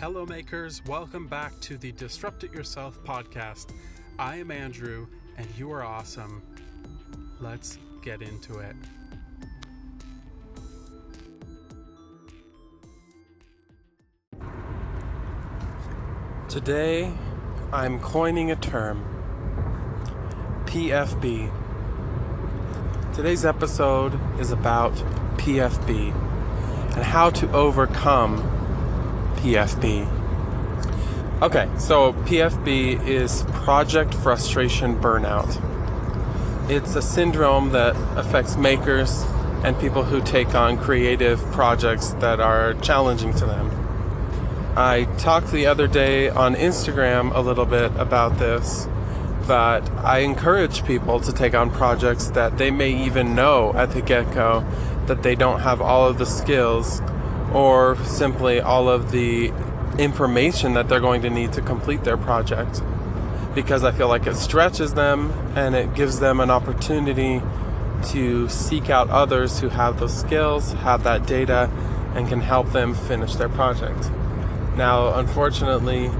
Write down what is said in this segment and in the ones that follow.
Hello, makers. Welcome back to the Disrupt It Yourself podcast. I am Andrew, and you are awesome. Let's get into it. Today, I'm coining a term PFB. Today's episode is about PFB and how to overcome PFB. Okay, so PFB is Project Frustration Burnout. It's a syndrome that affects makers and people who take on creative projects that are challenging to them. I talked the other day on Instagram a little bit about this, but I encourage people to take on projects that they may even know at the get go that they don't have all of the skills or simply all of the information that they're going to need to complete their project. Because I feel like it stretches them and it gives them an opportunity to seek out others who have those skills, have that data, and can help them finish their project. Now, unfortunately,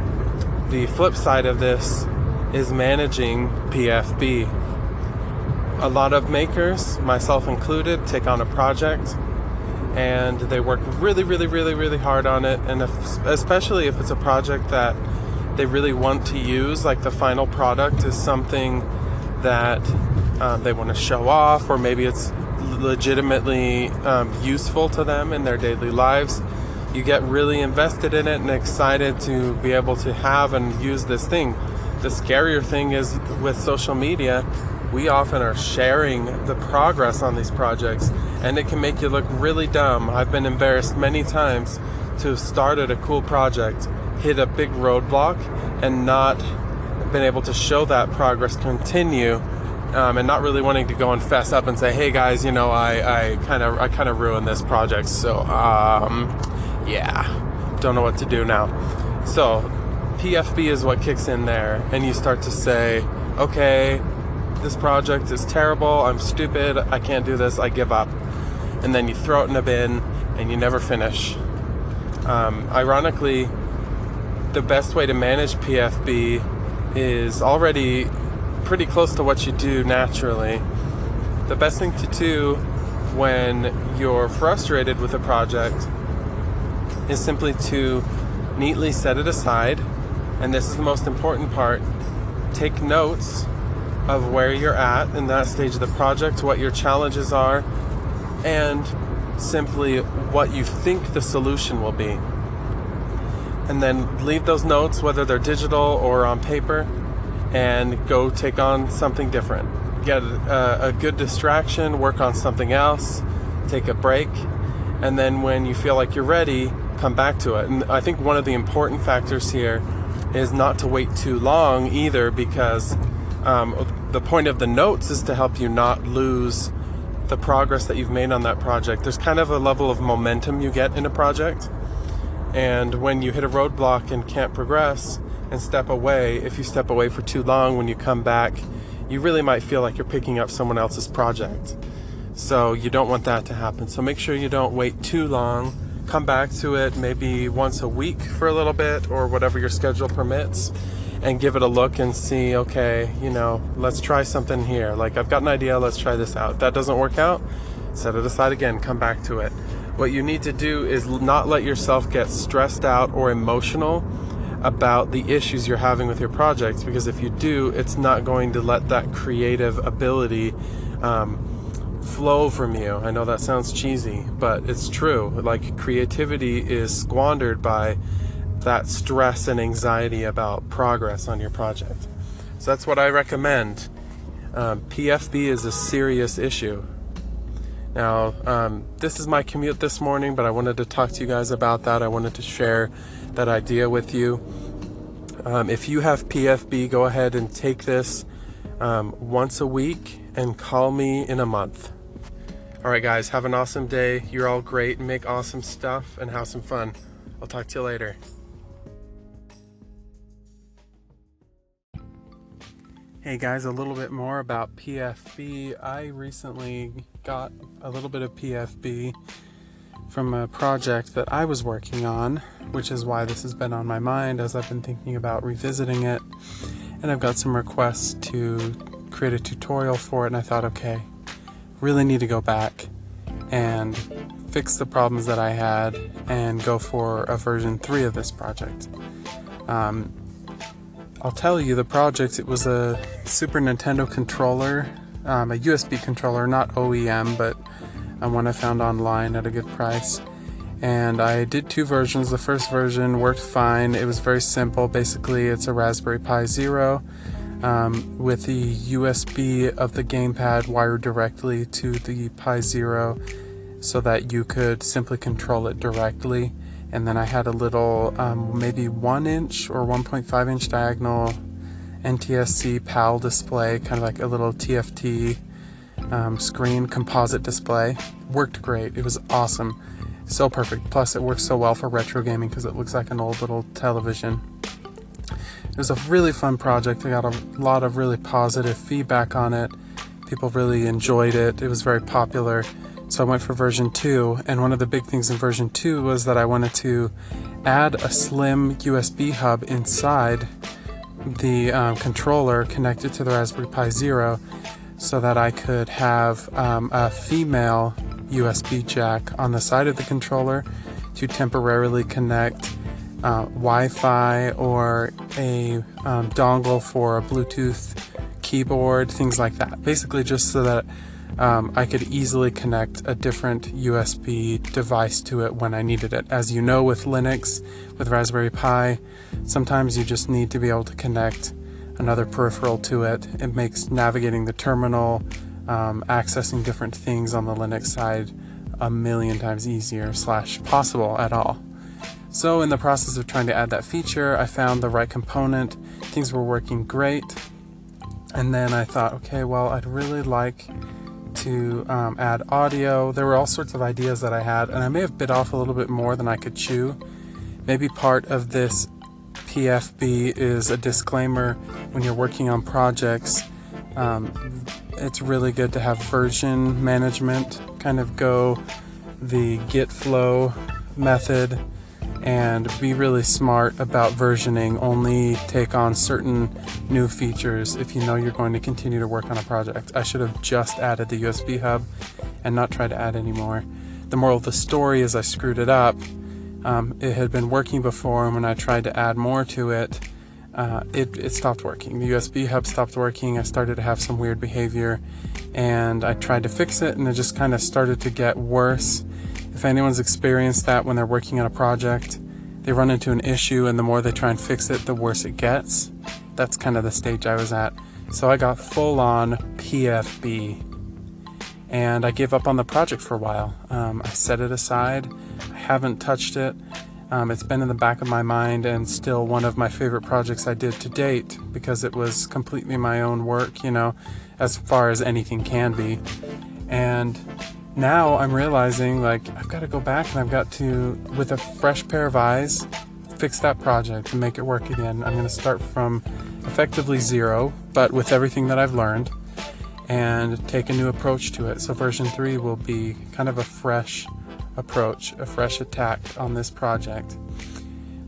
the flip side of this is managing PFB. A lot of makers, myself included, take on a project and they work really, really, really, really hard on it. And if, especially if it's a project that they really want to use, like the final product is something that um, they want to show off, or maybe it's legitimately um, useful to them in their daily lives you get really invested in it and excited to be able to have and use this thing. The scarier thing is with social media, we often are sharing the progress on these projects and it can make you look really dumb. I've been embarrassed many times to have started a cool project, hit a big roadblock, and not been able to show that progress continue um, and not really wanting to go and fess up and say, "Hey guys, you know, I kind of I kind of ruined this project." So, um, yeah, don't know what to do now. So, PFB is what kicks in there, and you start to say, okay, this project is terrible, I'm stupid, I can't do this, I give up. And then you throw it in a bin and you never finish. Um, ironically, the best way to manage PFB is already pretty close to what you do naturally. The best thing to do when you're frustrated with a project is simply to neatly set it aside. And this is the most important part take notes of where you're at in that stage of the project, what your challenges are, and simply what you think the solution will be. And then leave those notes, whether they're digital or on paper, and go take on something different. Get a, a good distraction, work on something else, take a break, and then when you feel like you're ready, come back to it. And I think one of the important factors here is not to wait too long either, because um, the point of the notes is to help you not lose the progress that you've made on that project. There's kind of a level of momentum you get in a project. And when you hit a roadblock and can't progress and step away, if you step away for too long, when you come back, you really might feel like you're picking up someone else's project. So you don't want that to happen. So make sure you don't wait too long come back to it maybe once a week for a little bit or whatever your schedule permits and give it a look and see okay you know let's try something here like i've got an idea let's try this out that doesn't work out set it aside again come back to it what you need to do is not let yourself get stressed out or emotional about the issues you're having with your projects because if you do it's not going to let that creative ability um, flow from you. I know that sounds cheesy, but it's true. Like creativity is squandered by that stress and anxiety about progress on your project. So that's what I recommend. Um, PFB is a serious issue. Now, um, this is my commute this morning, but I wanted to talk to you guys about that. I wanted to share that idea with you. Um, if you have PFB, go ahead and take this um, once a week and call me in a month. All right, guys, have an awesome day. You're all great. And make awesome stuff and have some fun. I'll talk to you later. Hey guys, a little bit more about PFB. I recently got a little bit of PFB from a project that I was working on, which is why this has been on my mind as I've been thinking about revisiting it. And I've got some requests to create a tutorial for it, and I thought, okay, really need to go back and fix the problems that I had and go for a version 3 of this project. Um, I'll tell you, the project, it was a Super Nintendo controller, um, a USB controller, not OEM, but one I found online at a good price. And I did two versions. The first version worked fine. It was very simple. Basically, it's a Raspberry Pi Zero um, with the USB of the gamepad wired directly to the Pi Zero so that you could simply control it directly and then I had a little um, maybe one inch or 1.5 inch diagonal NTSC PAL display, kind of like a little TFT um, screen composite display. Worked great. It was awesome. So perfect. Plus, it works so well for retro gaming because it looks like an old little television. It was a really fun project. I got a lot of really positive feedback on it. People really enjoyed it. It was very popular. So I went for version 2, and one of the big things in version 2 was that I wanted to add a slim USB hub inside the um, controller connected to the Raspberry Pi Zero so that I could have um, a female USB jack on the side of the controller to temporarily connect uh, Wi Fi or a um, dongle for a Bluetooth keyboard, things like that. Basically, just so that um, I could easily connect a different USB device to it when I needed it. As you know, with Linux, with Raspberry Pi, sometimes you just need to be able to connect another peripheral to it. It makes navigating the terminal, um, accessing different things on the Linux side a million times easier slash possible at all. So in the process of trying to add that feature, I found the right component. Things were working great. And then I thought, okay, well, I'd really like to um, add audio. There were all sorts of ideas that I had, and I may have bit off a little bit more than I could chew. Maybe part of this PFB is a disclaimer when you're working on projects. Um, it's really good to have version management, kind of go the Git flow method and be really smart about versioning. Only take on certain new features if you know you're going to continue to work on a project. I should have just added the USB hub and not tried to add any more. The moral of the story is I screwed it up. Um, it had been working before, and when I tried to add more to it, uh, it, it stopped working. The USB hub stopped working. I started to have some weird behavior, and I tried to fix it, and it just kind of started to get worse if anyone's experienced that when they're working on a project, they run into an issue, and the more they try and fix it, the worse it gets. That's kind of the stage I was at. So I got full on PFB, and I gave up on the project for a while. Um, I set it aside, I haven't touched it. Um, it's been in the back of my mind and still one of my favorite projects I did to date because it was completely my own work, you know, as far as anything can be. And now I'm realizing like I've got to go back and I've got to, with a fresh pair of eyes, fix that project and make it work again. I'm going to start from effectively zero, but with everything that I've learned and take a new approach to it. So version 3 will be kind of a fresh approach, a fresh attack on this project.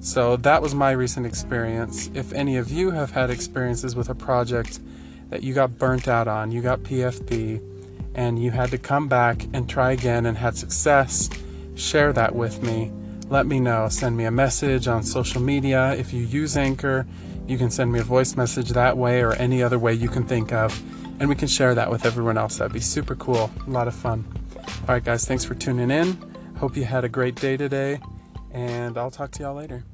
So that was my recent experience. If any of you have had experiences with a project that you got burnt out on, you got PFB, and you had to come back and try again and had success, share that with me. Let me know. Send me a message on social media. If you use Anchor, you can send me a voice message that way or any other way you can think of, and we can share that with everyone else. That'd be super cool. A lot of fun. All right, guys, thanks for tuning in. Hope you had a great day today, and I'll talk to y'all later.